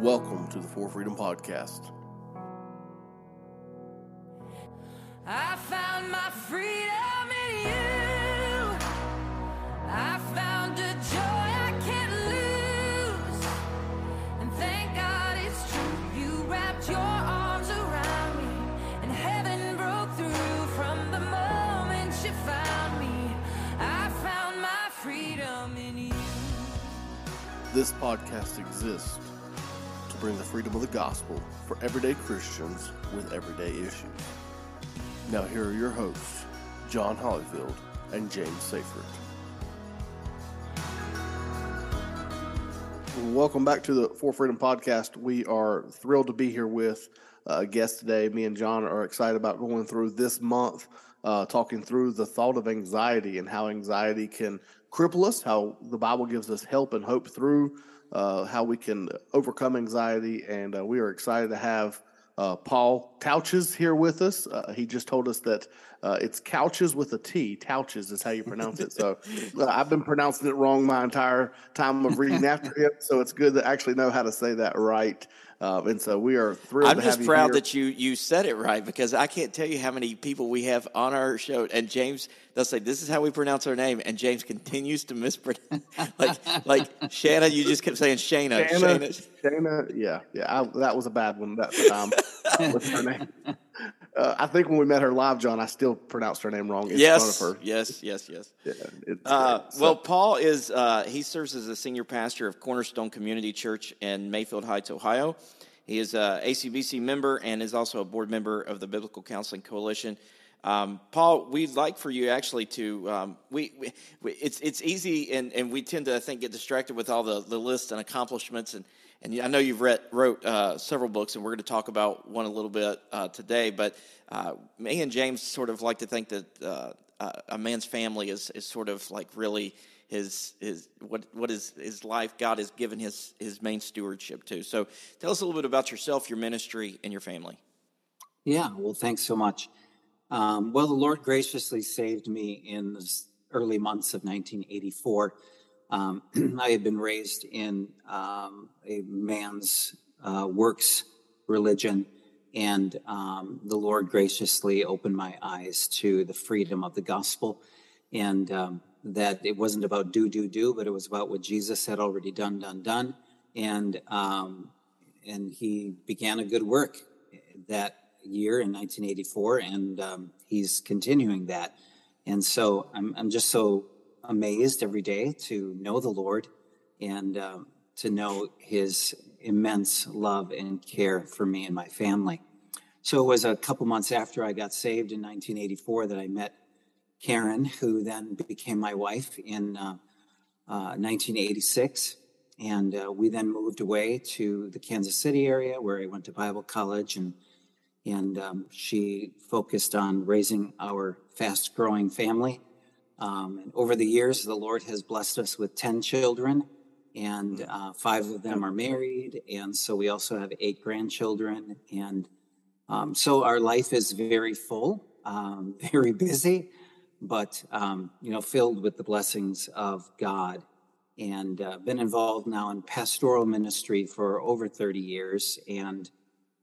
Welcome to the For Freedom Podcast. I found my freedom in you. I found a joy I can't lose. And thank God it's true. You wrapped your arms around me, and heaven broke through from the moment you found me. I found my freedom in you. This podcast exists bring the freedom of the gospel for everyday Christians with everyday issues. Now, here are your hosts, John Hollyfield and James Seyfert. Welcome back to the For Freedom podcast. We are thrilled to be here with uh, a guest today. Me and John are excited about going through this month, uh, talking through the thought of anxiety and how anxiety can cripple us, how the Bible gives us help and hope through, uh, how we can overcome anxiety. And uh, we are excited to have uh, Paul Tautges here with us. Uh, he just told us that uh, it's couches with a T. Couches is how you pronounce it. So uh, I've been pronouncing it wrong my entire time of reading after him. So it's good to actually know how to say that right. Um, and so we are thrilled. I'm to just proud here. that you you said it right because I can't tell you how many people we have on our show. And James, they'll say this is how we pronounce our name, and James continues to mispronounce. like like Shanna, you just kept saying Shana. Shana, Shana. Shana, yeah, yeah, I, that was a bad one that time. What's her name? Uh, I think when we met her live, John, I still pronounced her name wrong in Yes, front of her. yes, yes, yes. Yeah, Uh. So- well, Paul is uh, he serves as a senior pastor of Cornerstone Community Church in Mayfield Heights, Ohio. He is a ACBC member and is also a board member of the Biblical Counseling Coalition. Um, Paul, we'd like for you actually to um, we, we, we it's it's easy and, and we tend to I think get distracted with all the, the lists and accomplishments and and I know you've read wrote uh, several books and we're going to talk about one a little bit uh, today. But uh, me and James sort of like to think that uh, uh, a man's family is is sort of like really his his what what is his life God has given his his main stewardship to. So tell us a little bit about yourself, your ministry, and your family. Yeah, well, thanks so much. Um, well, the Lord graciously saved me in the early months of 1984. Um, I had been raised in um, a man's uh, works religion, and um, the Lord graciously opened my eyes to the freedom of the gospel, and um, that it wasn't about do, do, do, but it was about what Jesus had already done, done, done, and um, and He began a good work that year in 1984, and um, he's continuing that. And so I'm, I'm just so amazed every day to know the Lord and um, to know his immense love and care for me and my family. So it was a couple months after I got saved in 1984 that I met Karen, who then became my wife in uh, uh, 1986. And uh, we then moved away to the Kansas City area where I went to Bible college and and um, she focused on raising our fast growing family. Um, and over the years, the Lord has blessed us with 10 children, and uh, five of them are married. And so we also have eight grandchildren. And um, so our life is very full, um, very busy, but, um, you know, filled with the blessings of God. And uh, been involved now in pastoral ministry for over 30 years. And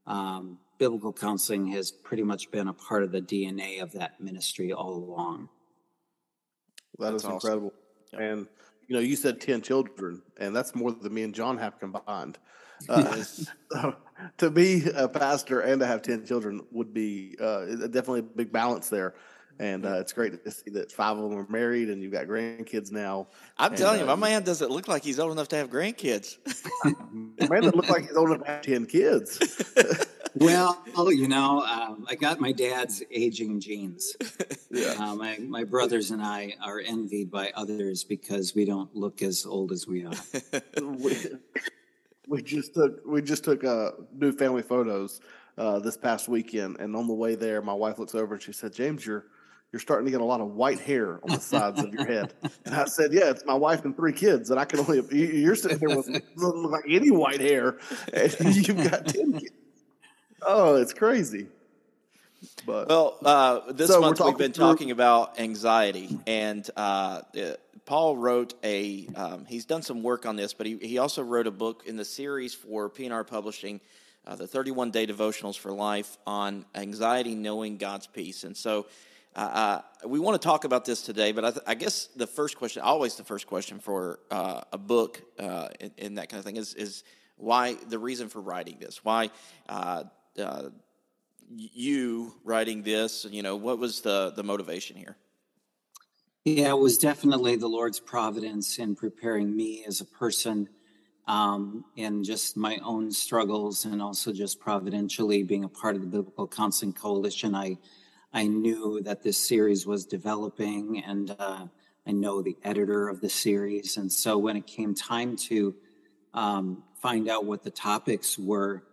um, biblical counseling has pretty much been a part of the DNA of that ministry all along. That That's is awesome. incredible. Yep. And you know, you said ten children, and that's more than me and John have combined. Uh, to be a pastor and to have ten children would be uh, definitely a big balance there. And uh, it's great to see that five of them are married, and you've got grandkids now. I'm And, telling you, uh, my man doesn't look like he's old enough to have grandkids. Man that looks like he's old enough to have ten kids. Well, you know, um, I got my dad's aging genes. Yeah. Uh, my, my brothers and I are envied by others because we don't look as old as we are. we, we just took we just took uh, new family photos uh, this past weekend, and on the way there, my wife looks over and she said, "James, you're you're starting to get a lot of white hair on the sides of your head." And I said, "Yeah, it's my wife and three kids, and I can only you- you're sitting there with like any white hair, and you've got ten kids. Oh, it's crazy." But Well, uh, this So month we've been talking through- talking about anxiety, and uh, uh, Paul wrote a, um, he's done some work on this, but he, he also wrote a book in the series for P&R Publishing, uh, the 31 Day Devotionals for Life on anxiety, knowing God's peace. And so uh, uh, we want to talk about this today, but I, th- I, guess the first question, always the first question for uh, a book uh, in, in, that kind of thing, is, is why the reason for writing this? Why uh, you writing this? You know, what was the, the motivation here? Yeah, it was definitely the Lord's providence in preparing me as a person um, and just my own struggles, and also just providentially being a part of the Biblical Counseling Coalition. I I knew that this series was developing, and uh, I know the editor of the series. And so when it came time to um, find out what the topics were,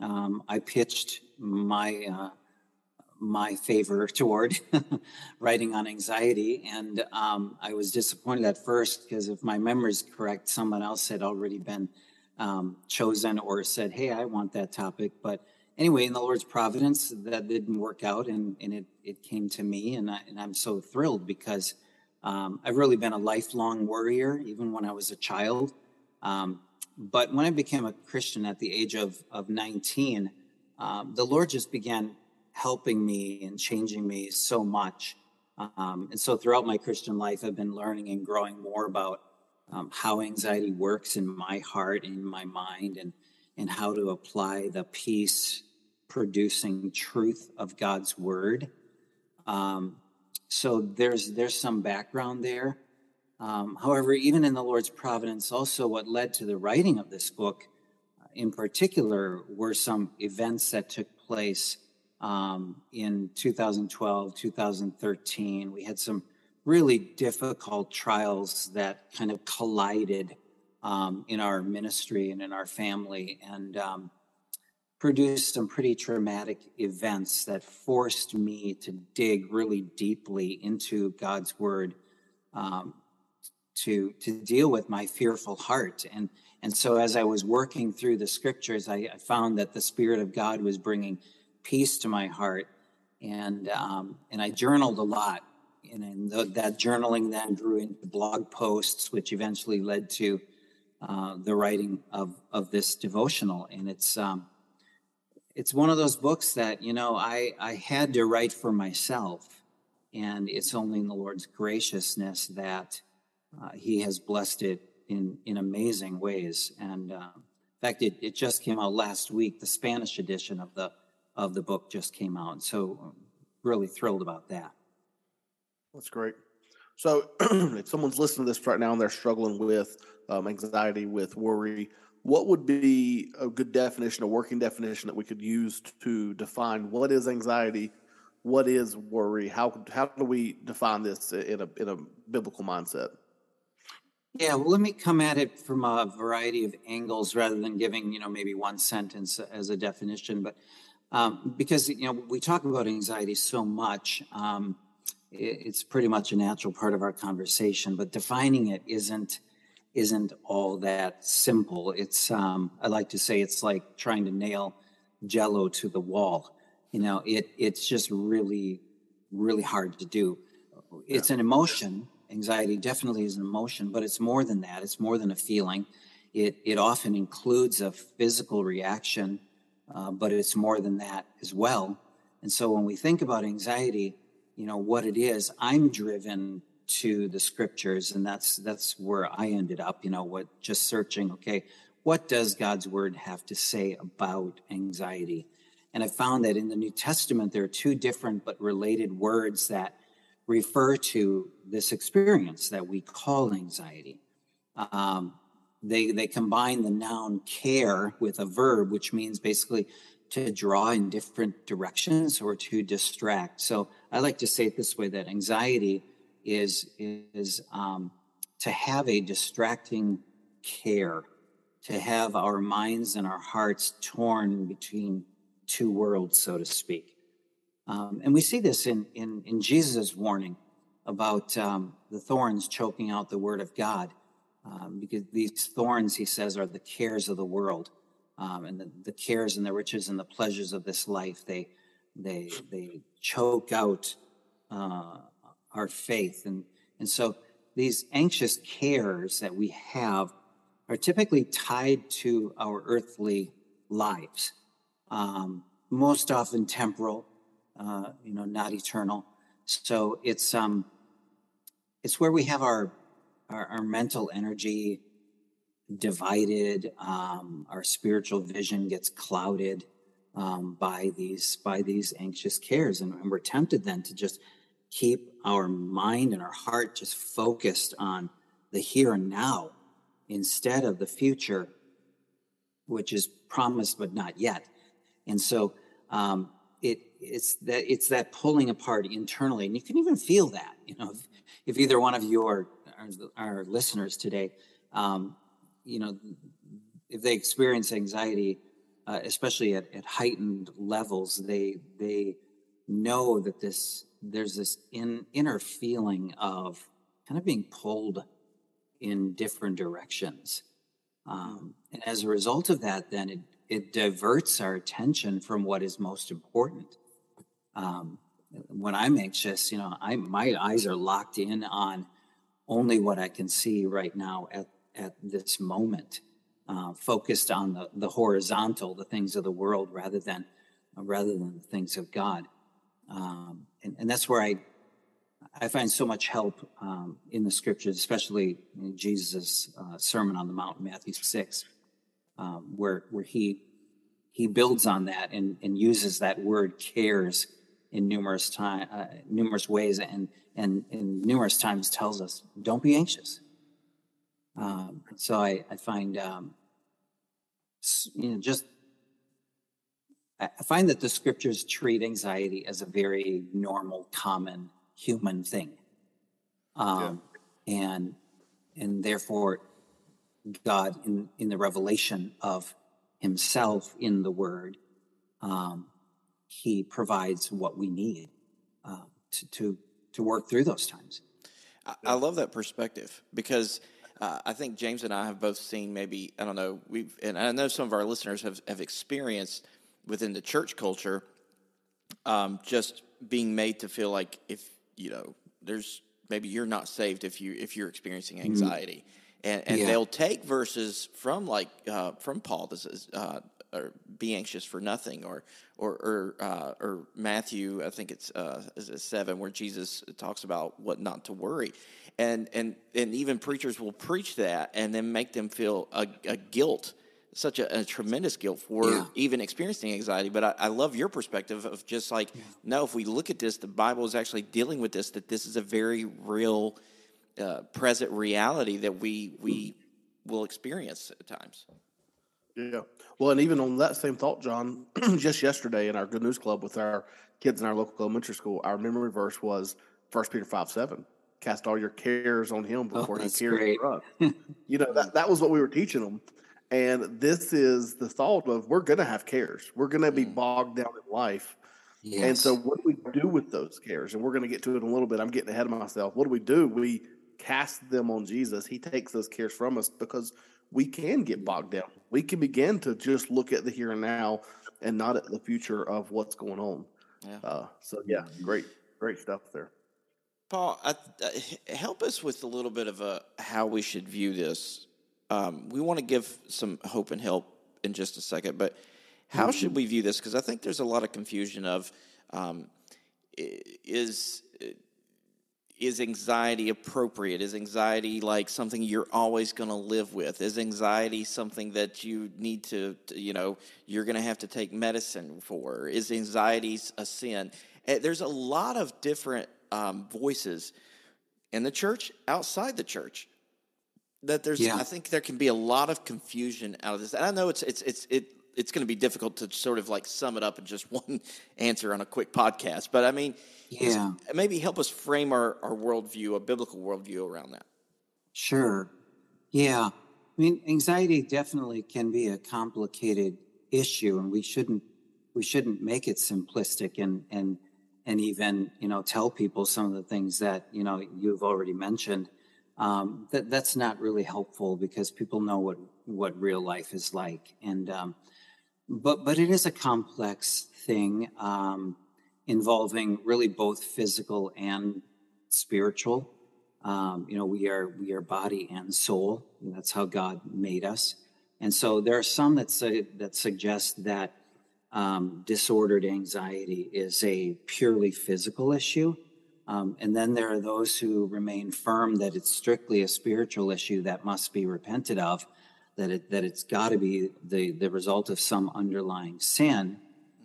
um, I pitched my uh, my favor toward writing on anxiety, and um, I was disappointed at first because if my memory is correct, someone else had already been um, chosen or said, "Hey, I want that topic," but anyway, in the Lord's providence, that didn't work out, and, and it, it came to me, and, I, and I'm so thrilled because um, I've really been a lifelong worrier, even when I was a child. Um, but when I became a Christian at the age of, of 19, um, the Lord just began helping me and changing me so much. Um, and so throughout my Christian life, I've been learning and growing more about um, how anxiety works in my heart, in my mind, and and how to apply the peace producing truth of God's word. Um, so there's there's some background there. Um, however, even in the Lord's providence, also what led to the writing of this book, uh, in particular, were some events that took place um, in 2012, 2013. We had some really difficult trials that kind of collided um, in our ministry and in our family. And um, produced some pretty traumatic events that forced me to dig really deeply into God's word um, to to deal with my fearful heart. And and so as I was working through the scriptures, I, I found that the Spirit of God was bringing peace to my heart, and um, and I journaled a lot, and, and that journaling then grew into blog posts, which eventually led to uh, the writing of of this devotional, and it's um, it's one of those books that you know I I had to write for myself, and it's only in the Lord's graciousness that uh, He has blessed it in in amazing ways. And uh, in fact, it, it just came out last week. The Spanish edition of the of the book just came out, so um, really thrilled about that. That's great. So, if someone's listening to this right now and they're struggling with um, anxiety, with worry, what would be a good definition, a working definition that we could use to define what is anxiety, what is worry? How how do we define this in a in a biblical mindset? Yeah, well, let me come at it from a variety of angles rather than giving you know maybe one sentence as a definition, but um, because you know we talk about anxiety so much. Um, it's pretty much a natural part of our conversation, but defining it isn't isn't all that simple. It's um, I like to say it's like trying to nail Jello to the wall. You know, it it's just really really hard to do. It's an emotion. Anxiety definitely is an emotion, but it's more than that. It's more than a feeling. It it often includes a physical reaction, uh, but it's more than that as well. And so when we think about anxiety, you know what it is. I'm driven to the scriptures and that's that's where i ended up you know what just searching okay what does god's word have to say about anxiety and i found that in the new testament there are two different but related words that refer to this experience that we call anxiety um, they they combine the noun care with a verb which means basically to draw in different directions or to distract so i like to say it this way that anxiety is is um, to have a distracting care, to have our minds and our hearts torn between two worlds, so to speak. Um, and we see this in in, in Jesus' warning about um, the thorns choking out the word of God, um, because these thorns, he says, are the cares of the world. Um, and the, the, cares and the riches and the pleasures of this life they they they choke out uh, our faith. And, and so these anxious cares that we have are typically tied to our earthly lives, um, most often temporal, uh, you know, not eternal. So it's um, it's where we have our our, our mental energy divided, um, our spiritual vision gets clouded um, by these by these anxious cares, and, and we're tempted then to just keep our mind and our heart just focused on the here and now instead of the future, which is promised but not yet. And so um, it it's that it's that pulling apart internally, and you can even feel that. You know, if, if either one of you are our, listeners today, um, you know, if they experience anxiety, uh, especially at, at heightened levels, they they know that this there's this in, inner feeling of kind of being pulled in different directions. Um, and as a result of that, then it, it diverts our attention from what is most important. Um, when I'm anxious, you know, I, my eyes are locked in on only what I can see right now at, at this moment, uh, focused on the, the horizontal, the things of the world rather than, uh, rather than the things of God. Um, and, and that's where I, I find so much help um, in the scriptures, especially in Jesus' uh, Sermon on the Mount, Matthew six, um, where where he he builds on that and, and uses that word cares in numerous time, uh, numerous ways, and and in numerous times tells us, "Don't be anxious." Um, so I, I find um, you know just I find that the scriptures treat anxiety as a very normal, common human thing. Um, yeah. And and therefore, God in, in the revelation of Himself in the Word, um, He provides what we need uh, to, to to work through those times. I, I love that perspective because. Uh, I think James and I have both seen maybe I don't know we've and I know some of our listeners have have experienced within the church culture, um, just being made to feel like if you know there's maybe you're not saved if you if you're experiencing mm-hmm. anxiety, mm-hmm. and, and yeah. they'll take verses from like uh, from Paul. This is uh, or be anxious for nothing, or or or, uh, or Matthew, I think it's uh, is seven, where Jesus talks about what not to worry, and and and even preachers will preach that and then make them feel a, a guilt such a, a tremendous guilt for yeah. even experiencing anxiety. But I, I, love your perspective of just like, yeah. no, if we look at this, the Bible is actually dealing with this, that this is a very real, uh, present reality that we, we will experience at times. Yeah. Well, and even on that same thought, John, just yesterday in our Good News Club with our kids in our local elementary school, our memory verse was First Peter 5 7 cast all your cares on him oh, before oh, he cares for us. you know, that, that was what we were teaching them. And this is the thought of we're going to have cares. We're going to be mm. bogged down in life. Yes. And so, what do we do with those cares? And we're going to get to it in a little bit. I'm getting ahead of myself. What do we do? We cast them on Jesus. He takes those cares from us because we can get bogged down. We can begin to just look at the here and now and not at the future of what's going on. Yeah. Uh, so, yeah, great, great stuff there. Paul, I, I, help us with a little bit of a how we should view this um, we want to give some hope and help in just a second, but how mm-hmm. should we view this? Because I think there's a lot of confusion of um, is is anxiety appropriate? Is anxiety like something you're always going to live with? Is anxiety something that you need to, you know, you're going to have to take medicine for? Is anxiety a sin? Eh, there's a lot of different um, voices in the church, outside the church, that there's yeah. I think there can be a lot of confusion out of this. And I know it's it's it's it it's going to be difficult to sort of like sum it up in just one answer on a quick podcast. But I mean, yeah, maybe help us frame our our worldview, a biblical worldview around that. Sure. Yeah. I mean, anxiety definitely can be a complicated issue, and we shouldn't we shouldn't make it simplistic and and and even you know tell people some of the things that you know you've already mentioned um, that that's not really helpful because people know what what real life is like and um, but but it is a complex thing um, involving really both physical and spiritual Um, you know, we are we are body and soul. And that's how God made us. And so there are some that say, that suggest that um, disordered anxiety is a purely physical issue. Um, and then there are those who remain firm that it's strictly a spiritual issue that must be repented of, that it that it's got to be the the result of some underlying sin.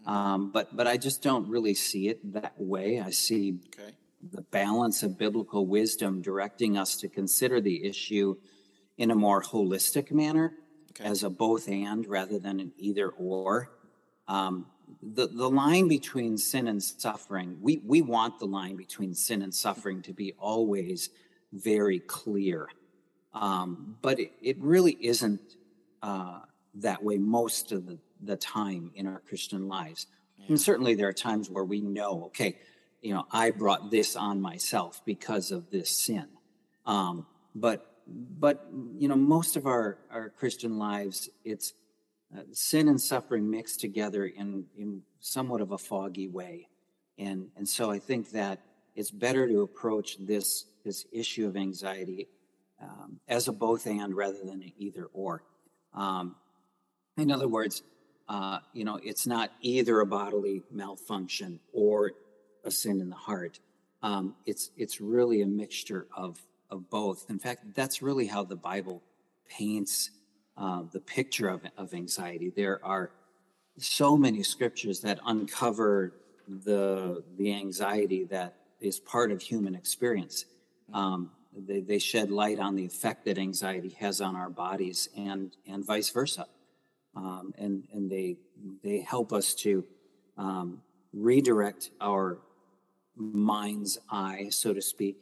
Um, but but I just don't really see it that way. I see Okay. the balance of biblical wisdom directing us to consider the issue in a more holistic manner Okay. as a both and rather than an either or. Um, the, the line between sin and suffering, we, we want the line between sin and suffering to be always very clear. Um, but it, it really isn't uh, that way most of the, the time in our Christian lives. And certainly there are times where we know, okay, you know, I brought this on myself because of this sin. Um, but but you know, most of our our Christian lives, it's uh, sin and suffering mixed together in in somewhat of a foggy way, and and so I think that it's better to approach this this issue of anxiety um, as a both and rather than an either or. Um, in other words, uh, you know, it's not either a bodily malfunction or a sin in the heart. Um, it's it's really a mixture of of both. In fact, that's really how the Bible paints uh, the picture of of anxiety. There are so many scriptures that uncover the the anxiety that is part of human experience. Um, they, they shed light on the effect that anxiety has on our bodies and and vice versa um, and and they they help us to um, redirect our mind's eye, so to speak,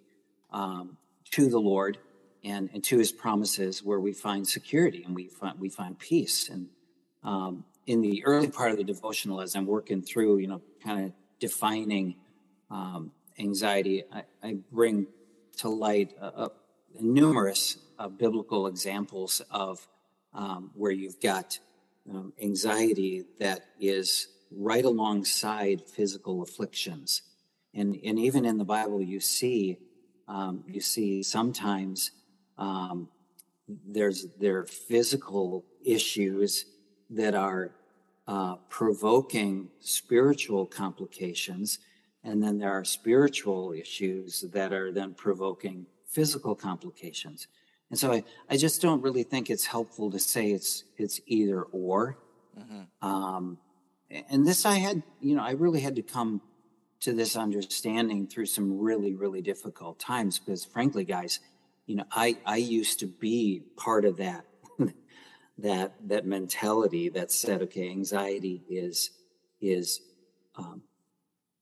um, to the Lord and and to His promises, where we find security and we find we find peace. And um, in the early part of the devotional, as I'm working through, you know, kind of defining um, anxiety, I, I bring to light uh, uh, numerous uh, biblical examples of um, where you've got um, anxiety that is right alongside physical afflictions. And, and even in the Bible, you see, um, you see sometimes um, there's there are physical issues that are uh, provoking spiritual complications, and then there are spiritual issues that are then provoking physical complications. And so I, I just don't really think it's helpful to say it's it's either or. Um, and this I had, you know, I really had to come to this understanding through some really, really difficult times because frankly, guys, you know, I, I used to be part of that, that, that mentality that said, okay, anxiety is, is, um,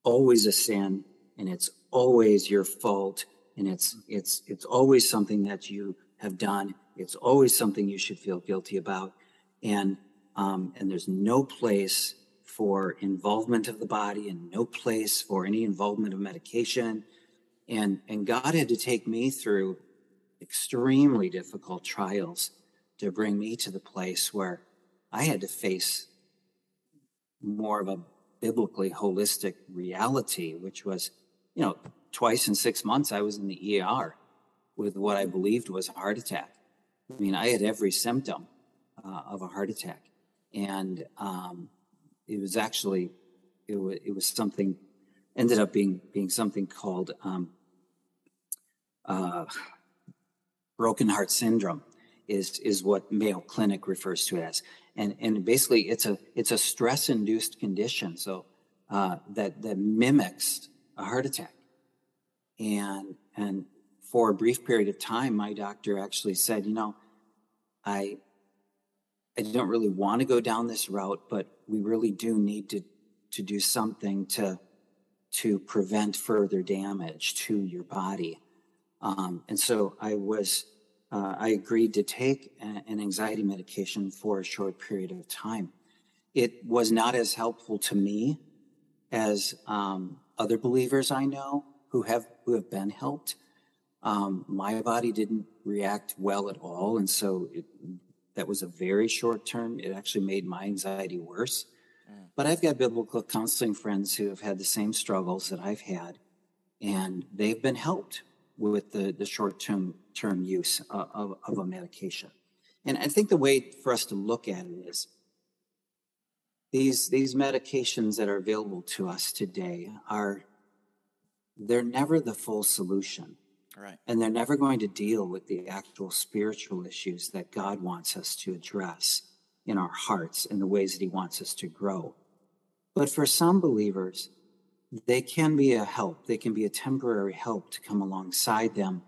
always a sin and it's always your fault and it's, it's, it's always something that you have done. It's always something you should feel guilty about. And, um, and there's no place for involvement of the body and no place for any involvement of medication. And, and God had to take me through extremely difficult trials to bring me to the place where I had to face more of a biblically holistic reality, which was, you know, twice in six months I was in the ER with what I believed was a heart attack. I mean, I had every symptom uh, of a heart attack, and um, it was actually it was it was something ended up being being something called um, uh, broken heart syndrome is is what Mayo Clinic refers to as, and and basically it's a it's a stress induced condition, so uh, that that mimics a heart attack, and and for a brief period of time, my doctor actually said, you know, I I don't really want to go down this route, but we really do need to to do something to to prevent further damage to your body. Um, and so I was uh, I agreed to take a- an anxiety medication for a short period of time. It was not as helpful to me as um, other believers I know who have who have been helped. Um, my body didn't react well at all, and so it, that was a very short term. It actually made my anxiety worse. But I've got biblical counseling friends who have had the same struggles that I've had, and they've been helped with the, the short term term use of, of, of a medication. And I think the way for us to look at it is these these medications that are available to us today are they're never the full solution Right. and they're never going to deal with the actual spiritual issues that God wants us to address in our hearts and the ways that He wants us to grow. But for some believers, they can be a help. They can be a temporary help to come alongside them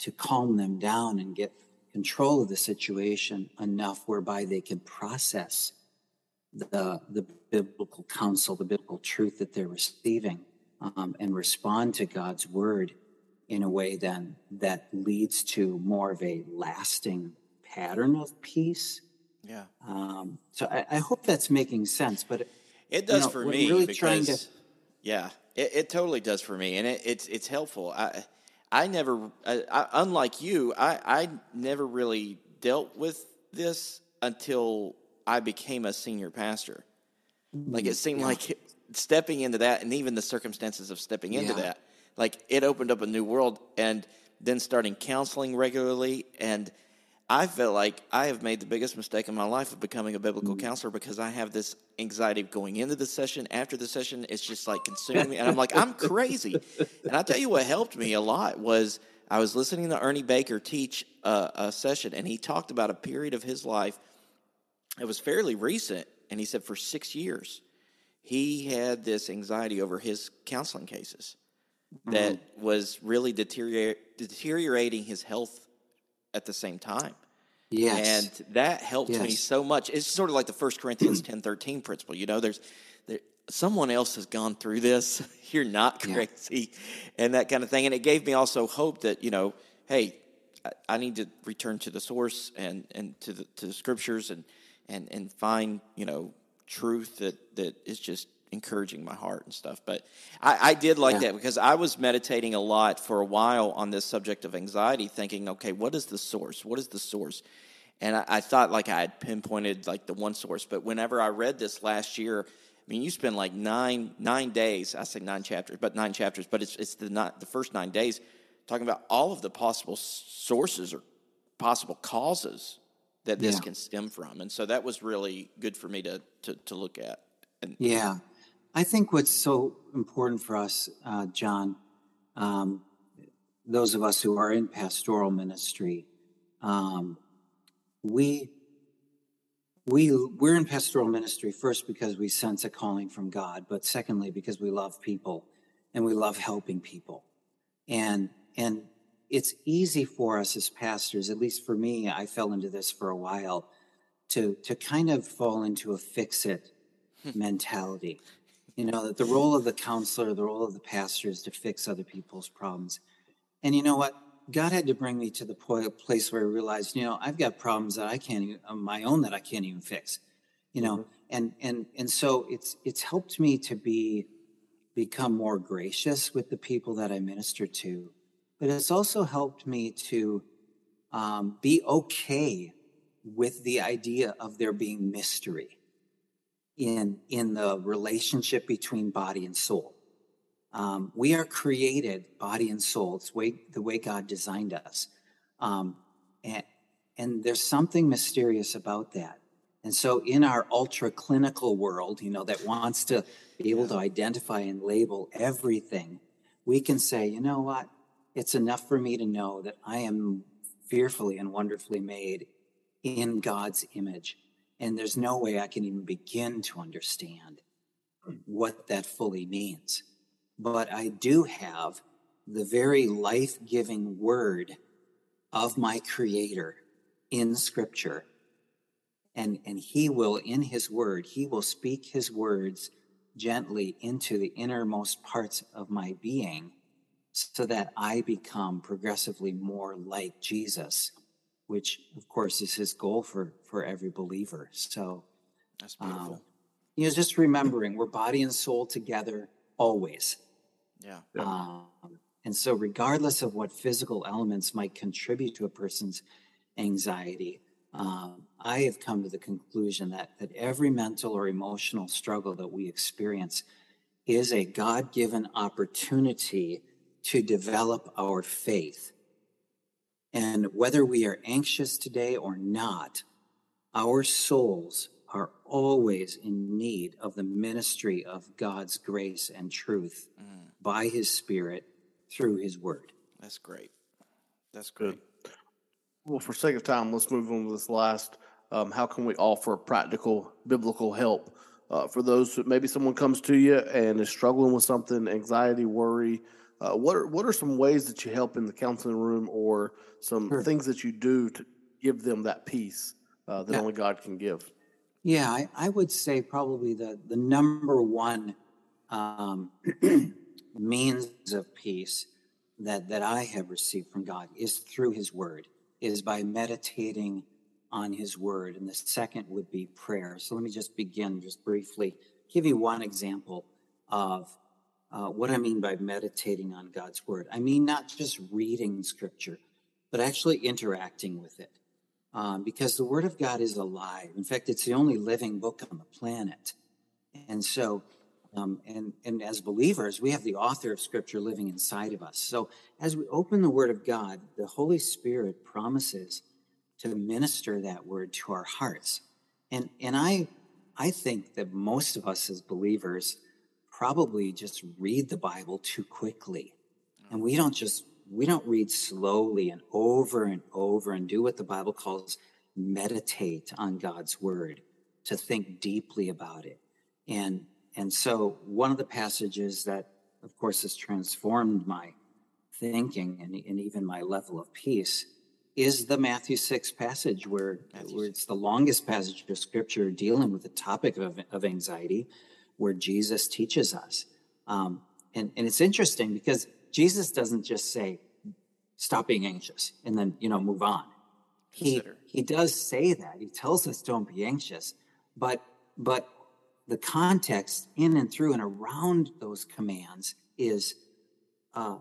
to calm them down and get control of the situation enough whereby they can process the, the biblical counsel, the biblical truth that they're receiving, um, and respond to God's word in a way then that leads to more of a lasting pattern of peace. Yeah. Um, so I, I hope that's making sense. But It does know, for me really because trying to- yeah, it, it totally does for me, and it, it's it's helpful. I I never, I, I, unlike you, I I never really dealt with this until I became a senior pastor. Like it seemed like stepping into that, and even the circumstances of stepping into Yeah. that, like it opened up a new world. And then starting counseling regularly, and I felt like I have made the biggest mistake in my life of becoming a biblical mm. counselor because I have this anxiety of going into the session. After the session, it's just like consuming me, and I'm like, I'm crazy. And I tell you what helped me a lot was I was listening to Ernie Baker teach a, a session, and he talked about a period of his life it was fairly recent, and he said for six years he had this anxiety over his counseling cases that mm-hmm. was really deteriorate, deteriorating his health at the same time. yes, And that helped me so much. It's sort of like the First Corinthians ten thirteen principle. You know, there's there, someone else has gone through this. You're not Yeah. crazy, and that kind of thing. And it gave me also hope that you know, hey, I, I need to return to the source and and to the to the scriptures and and and find you know truth that that is just encouraging my heart and stuff. But I, I did like Yeah. that because I was meditating a lot for a while on this subject of anxiety, thinking, okay, what is the source? What is the source? And I, I thought like I had pinpointed like the one source, but whenever I read this last year, I mean, you spend like nine nine days. I say nine chapters, but nine chapters, but it's it's the not the first nine days talking about all of the possible sources or possible causes that this Yeah. can stem from, and so that was really good for me to to, to look at. And Yeah. I think what's so important for us, uh, John, um, those of us who are in pastoral ministry, um, we we we're in pastoral ministry first because we sense a calling from God, but secondly because we love people and we love helping people, and and it's easy for us as pastors, at least for me, I fell into this for a while, to to kind of fall into a fix it mentality. You know, that the role of the counselor, the role of the pastor is to fix other people's problems. And you know what? God had to bring me to the point, place where I realized, you know, I've got problems that I can't even, my own that I can't even fix. You know, and and and so it's it's helped me to be become more gracious with the people that I minister to, but it's also helped me to um, be okay with the idea of there being mystery in in the relationship between body and soul. Um, we are created body and soul. It's way, the way God designed us, um, and and there's something mysterious about that. And so, in our ultra clinical world, you know, that wants to be able to identify and label everything, we can say, you know what? It's enough for me to know that I am fearfully and wonderfully made in God's image. And there's no way I can even begin to understand what that fully means. But I do have the very life giving word of my Creator in Scripture. And, and He will, in His word, He will speak His words gently into the innermost parts of my being so that I become progressively more like Jesus, which, of course, is His goal for, for every believer. So, that's beautiful. um, you know, just remembering we're body and soul together always. yeah. Um, and so, regardless of what physical elements might contribute to a person's anxiety, um, I have come to the conclusion that, that every mental or emotional struggle that we experience is a God given opportunity to develop our faith. And whether we are anxious today or not, our souls are always in need of the ministry of God's grace and truth mm. by his spirit through his word. That's great. That's good. Well, for sake of time, let's move on to this last. Um, how can we offer practical biblical help uh, for those who maybe someone comes to you and is struggling with something, anxiety, worry? Uh, what are what are some ways that you help in the counseling room, or some sure. things that you do to give them that peace uh, that yeah. only God can give? Yeah, I, I, would say probably the the number one um, means of peace that that I have received from God is through His Word, is by meditating on His Word, and the second would be prayer. So let me just begin just briefly, give you one example of uh, what I mean by meditating on God's Word. I mean not just reading Scripture, but actually interacting with it um, because the Word of God is alive. In fact, it's the only living book on the planet. And so, um, and, and as believers, we have the author of Scripture living inside of us. So as we open the Word of God, the Holy Spirit promises to minister that Word to our hearts. And, and I, I think that most of us as believers probably just read the Bible too quickly. And oh. we don't just we don't read slowly and over and over and do what the Bible calls meditate on God's word, to think deeply about it. And and so one of the passages that of course has transformed my thinking and, and even my level of peace is the Matthew 6 passage where, where it's the longest passage of scripture dealing with the topic of, of anxiety, where Jesus teaches us. Um, and, and it's interesting because Jesus doesn't just say, stop being anxious and then, you know, move on. He, he does say that. He tells us don't be anxious, but, but the context in and through and around those commands is, uh,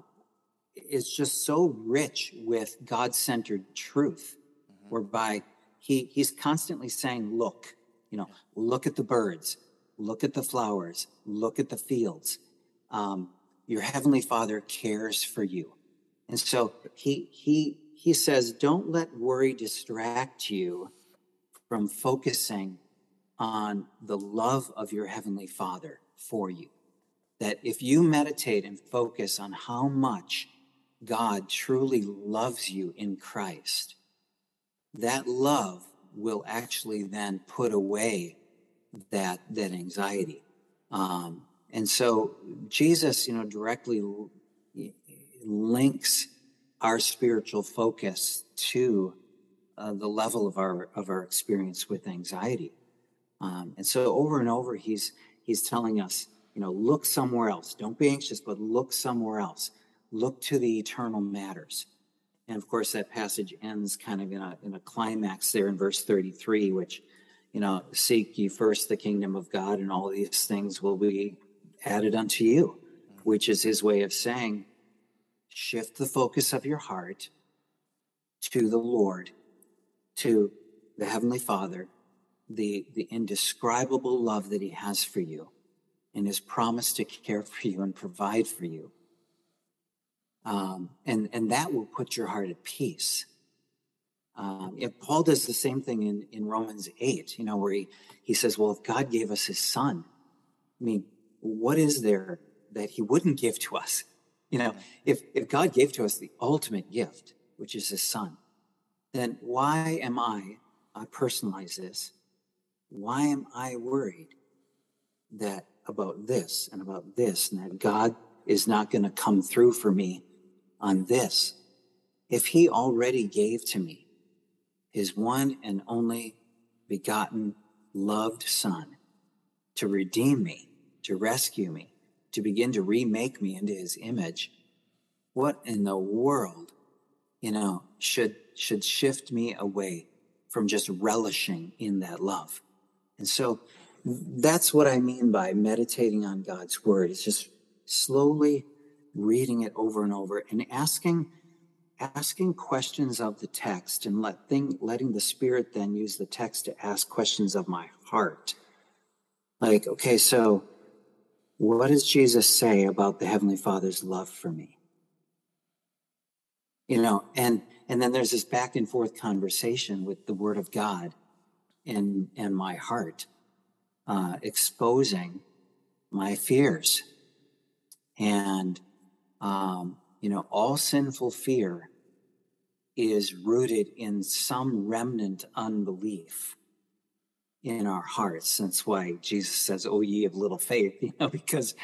is just so rich with God-centered truth, mm-hmm. whereby he, he's constantly saying, look, you know, look at the birds, look at the flowers, look at the fields. Um, your heavenly father cares for you. And so he, he, he says, don't let worry distract you from focusing on the love of your heavenly father for you. That if you meditate and focus on how much God truly loves you in Christ, that love will actually then put away that, that anxiety. Um, and so Jesus, you know, directly links our spiritual focus to uh, the level of our of our experience with anxiety. Um, and so over and over, he's he's telling us, you know, look somewhere else. Don't be anxious, but look somewhere else. Look to the eternal matters. And of course, that passage ends kind of in a in a climax there in verse 33, which, you know, seek ye first the kingdom of God, and all these things will be added unto you, which is his way of saying, shift the focus of your heart to the Lord, to the Heavenly Father, the, the indescribable love that he has for you, and his promise to care for you and provide for you. Um, and, and that will put your heart at peace. Um, Paul does the same thing in, in Romans 8, you know, where he, he says, well, if God gave us his son, I mean, what is there that he wouldn't give to us? You know, if, if God gave to us the ultimate gift, which is his son, then why am I, I personalize this, why am I worried that about this and about this and that God is not going to come through for me on this? If he already gave to me his one and only begotten loved son to redeem me to rescue me, to begin to remake me into his image, what in the world, you know, should, should shift me away from just relishing in that love? And so that's what I mean by meditating on God's word. It's just slowly reading it over and over and asking asking questions of the text and let thing, letting the spirit then use the text to ask questions of my heart like okay so what does Jesus say about the Heavenly Father's love for me? you know, and and then there's this back and forth conversation with the Word of God in in my heart, uh, exposing my fears, and um, you know, all sinful fear is rooted in some remnant unbelief in our hearts. That's why Jesus says, "Oh, ye of little faith," you know, because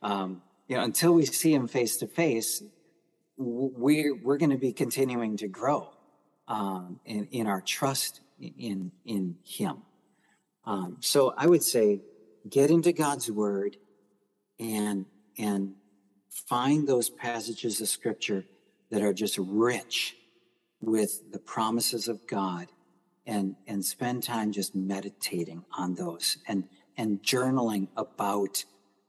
um, you know until we see Him face to face, we're we're going to be continuing to grow um, in in our trust in in Him. Um, so I would say, get into God's Word and and find those passages of Scripture that are just rich with the promises of God and and spend time just meditating on those and and journaling about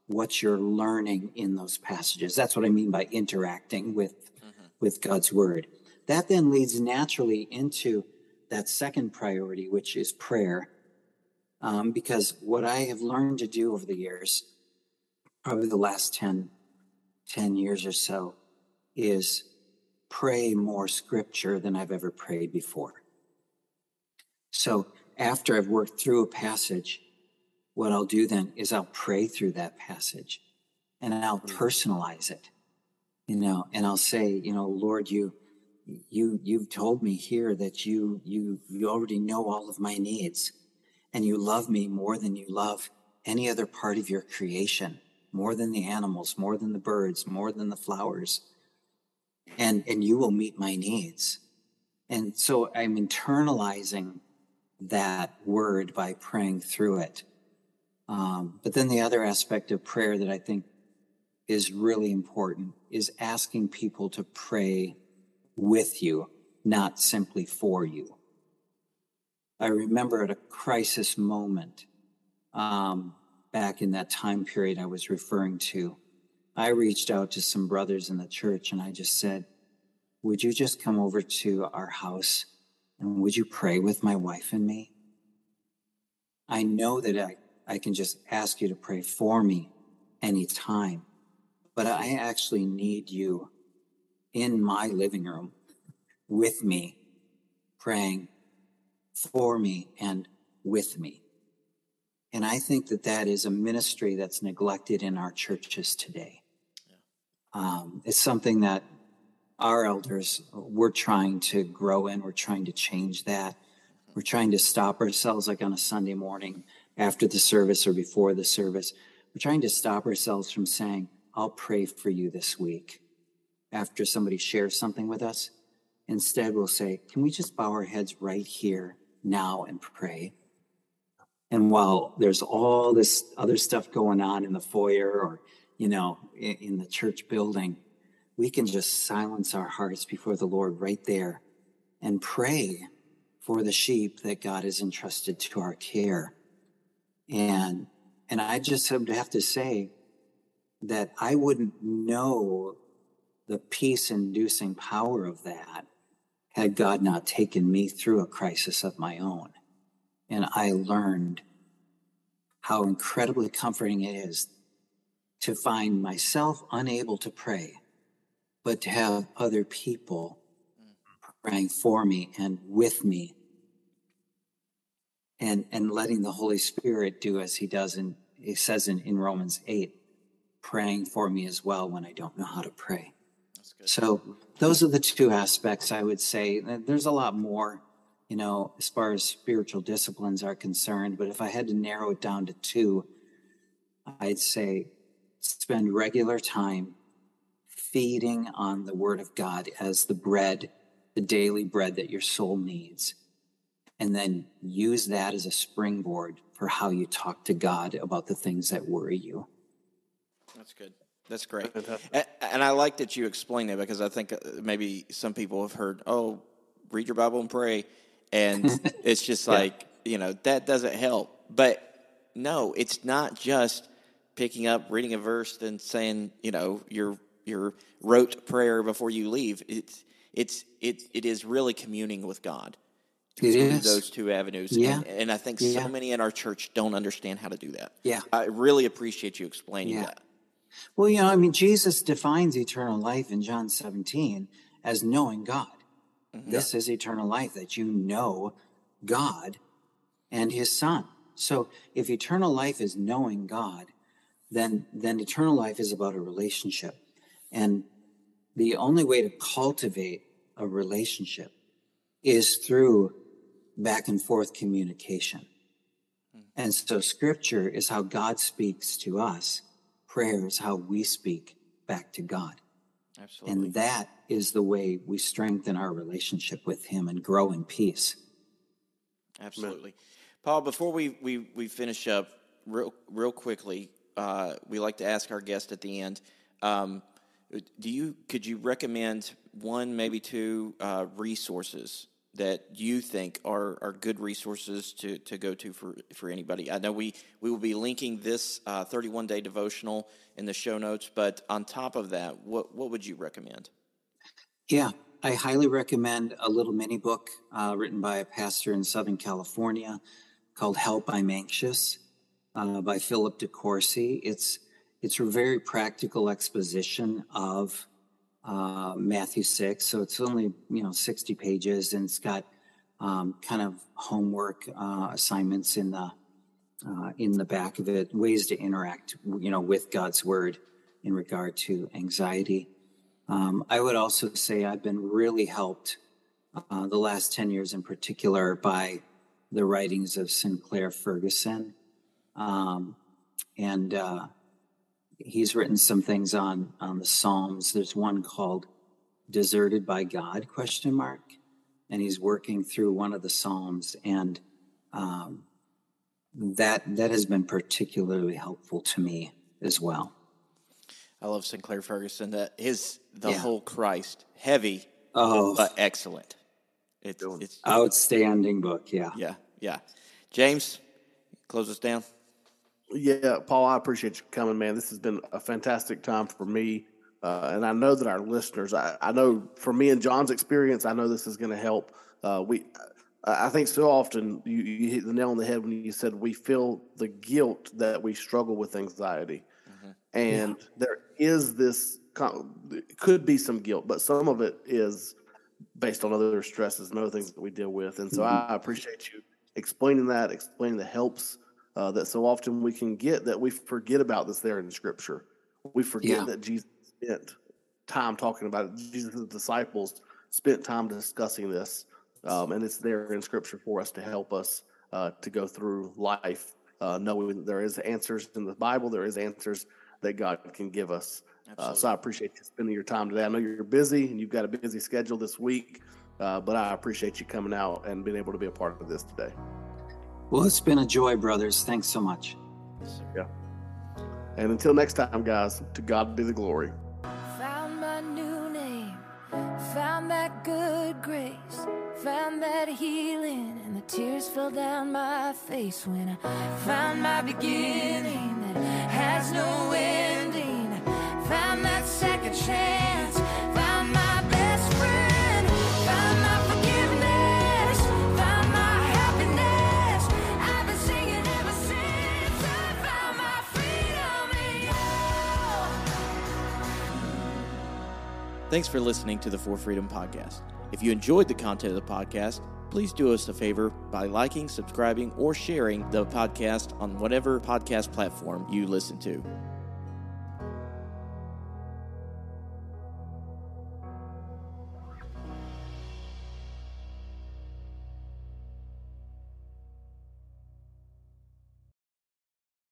what you're learning in those passages. That's what i mean by interacting with mm-hmm. with god's word. That then leads naturally into that second priority which is prayer. Um, because what i have learned to do over the years probably the last 10 10 years or so is pray more scripture than i've ever prayed before so after I've worked through a passage, what I'll do then is I'll pray through that passage and I'll mm. personalize it, you know, and I'll say, you know, Lord, you, you, you've told me here that you, you, you already know all of my needs and you love me more than you love any other part of your creation, more than the animals, more than the birds, more than the flowers. And, and you will meet my needs. And so I'm internalizing that word by praying through it. Um, but then the other aspect of prayer that I think is really important is asking people to pray with you, not simply for you. I remember at a crisis moment um, back in that time period I was referring to, I reached out to some brothers in the church and I just said, Would you just come over to our house and would you pray with my wife and me? I know that I, I can just ask you to pray for me anytime, but I actually need you in my living room with me, praying for me and with me. And I think that that is a ministry that's neglected in our churches today. Um, it's something that our elders, we're trying to grow in, we're trying to change that. We're trying to stop ourselves, like on a Sunday morning after the service or before the service. We're trying to stop ourselves from saying, I'll pray for you this week after somebody shares something with us. Instead, we'll say, Can we just bow our heads right here now and pray? And while there's all this other stuff going on in the foyer or, you know, in, in the church building, we can just silence our hearts before the Lord right there and pray for the sheep that God has entrusted to our care. And and I just have to say that I wouldn't know the peace inducing power of that had God not taken me through a crisis of my own. And I learned how incredibly comforting it is to find myself unable to pray but to have other people praying for me and with me and and letting the holy spirit do as he does in he says in, in romans 8 praying for me as well when i don't know how to pray. So those are the two aspects i would say. There's a lot more you know as far as spiritual disciplines are concerned but if i had to narrow it down to two i'd say spend regular time feeding on the Word of God as the bread, the daily bread that your soul needs. And then use that as a springboard for how you talk to God about the things that worry you. That's good. That's great. And I like that you explained it because I think uh, maybe some people have heard, oh, read your Bible and pray. And it's just yeah. like, you know, that doesn't help. But no, it's not just picking up, reading a verse, then saying, you know, you're your rote prayer before you leave. It's it's it it is really communing with God. It is those two avenues. Yeah. And, and I think yeah. so many in our church don't understand how to do that. Yeah. I really appreciate you explaining yeah. that. Well, you know, I mean, Jesus defines eternal life in John 17 as knowing God. Mm-hmm. This is eternal life that you know God and his son. So if eternal life is knowing God, then then eternal life is about a relationship. And the only way to cultivate a relationship is through back and forth communication. Hmm. And so scripture is how God speaks to us. Prayer is how we speak back to God. Absolutely. And that is the way we strengthen our relationship with Him and grow in peace. Absolutely. Paul, before we, we, we finish up, real, real quickly, uh, we like to ask our guest at the end um, do you could you recommend one maybe two uh, resources that you think are, are good resources to, to go to for, for anybody? I know we, we will be linking this uh, 31 day devotional in the show notes but on top of that what, what would you recommend? Yeah, I highly recommend a little mini book uh, written by a pastor in Southern California called "Help I'm Anxious" uh, by Philip DeCourcy. It's it's a very practical exposition of uh, Matthew six, so it's only you know sixty pages, and it's got um, kind of homework uh, assignments in the uh, in the back of it, ways to interact you know with God's word in regard to anxiety. Um, I would also say I've been really helped uh, the last 10 years in particular by the writings of Sinclair Ferguson. Um, and uh, he's written some things on, on the Psalms. There's one called Deserted by God, question mark. And he's working through one of the Psalms. And um, that, that has been particularly helpful to me as well. i love sinclair ferguson that his the Yeah. whole christ heavy Oh, but excellent it's, it's outstanding book. Yeah. Yeah, yeah. James, close us down. Yeah, Paul, I appreciate you coming, man. This has been a fantastic time for me. Uh, and I know that our listeners, I, I know for me and John's experience, I know this is going to help. Uh, we, I I think so often you, you hit the nail on the head when you said we feel the guilt that we struggle with anxiety. And there is this, could be some guilt, but some of it is based on other stresses and other things that we deal with. And so I appreciate you explaining that, explaining the helps uh, that so often we can get that we forget about this there in Scripture. We forget Yeah. that Jesus spent time talking about it. Jesus' disciples spent time discussing this, um, and it's there in Scripture for us to help us uh, to go through life, uh, knowing that there is answers in the Bible. There is answers that God can give us. Uh, so I appreciate you spending your time today. I know you're busy and you've got a busy schedule this week, uh, but I appreciate you coming out and being able to be a part of this today. Well, it's been a joy, brothers. Thanks so much. Yeah. And until next time, guys, to God be the glory. Found my new name, found that good grace, found that healing, and the tears fell down my face when I found my beginning that has no ending. Found that second chance, Thanks for listening to the For Freedom Podcast. If you enjoyed the content of the podcast, please do us a favor by liking, subscribing, or sharing the podcast on whatever podcast platform you listen to.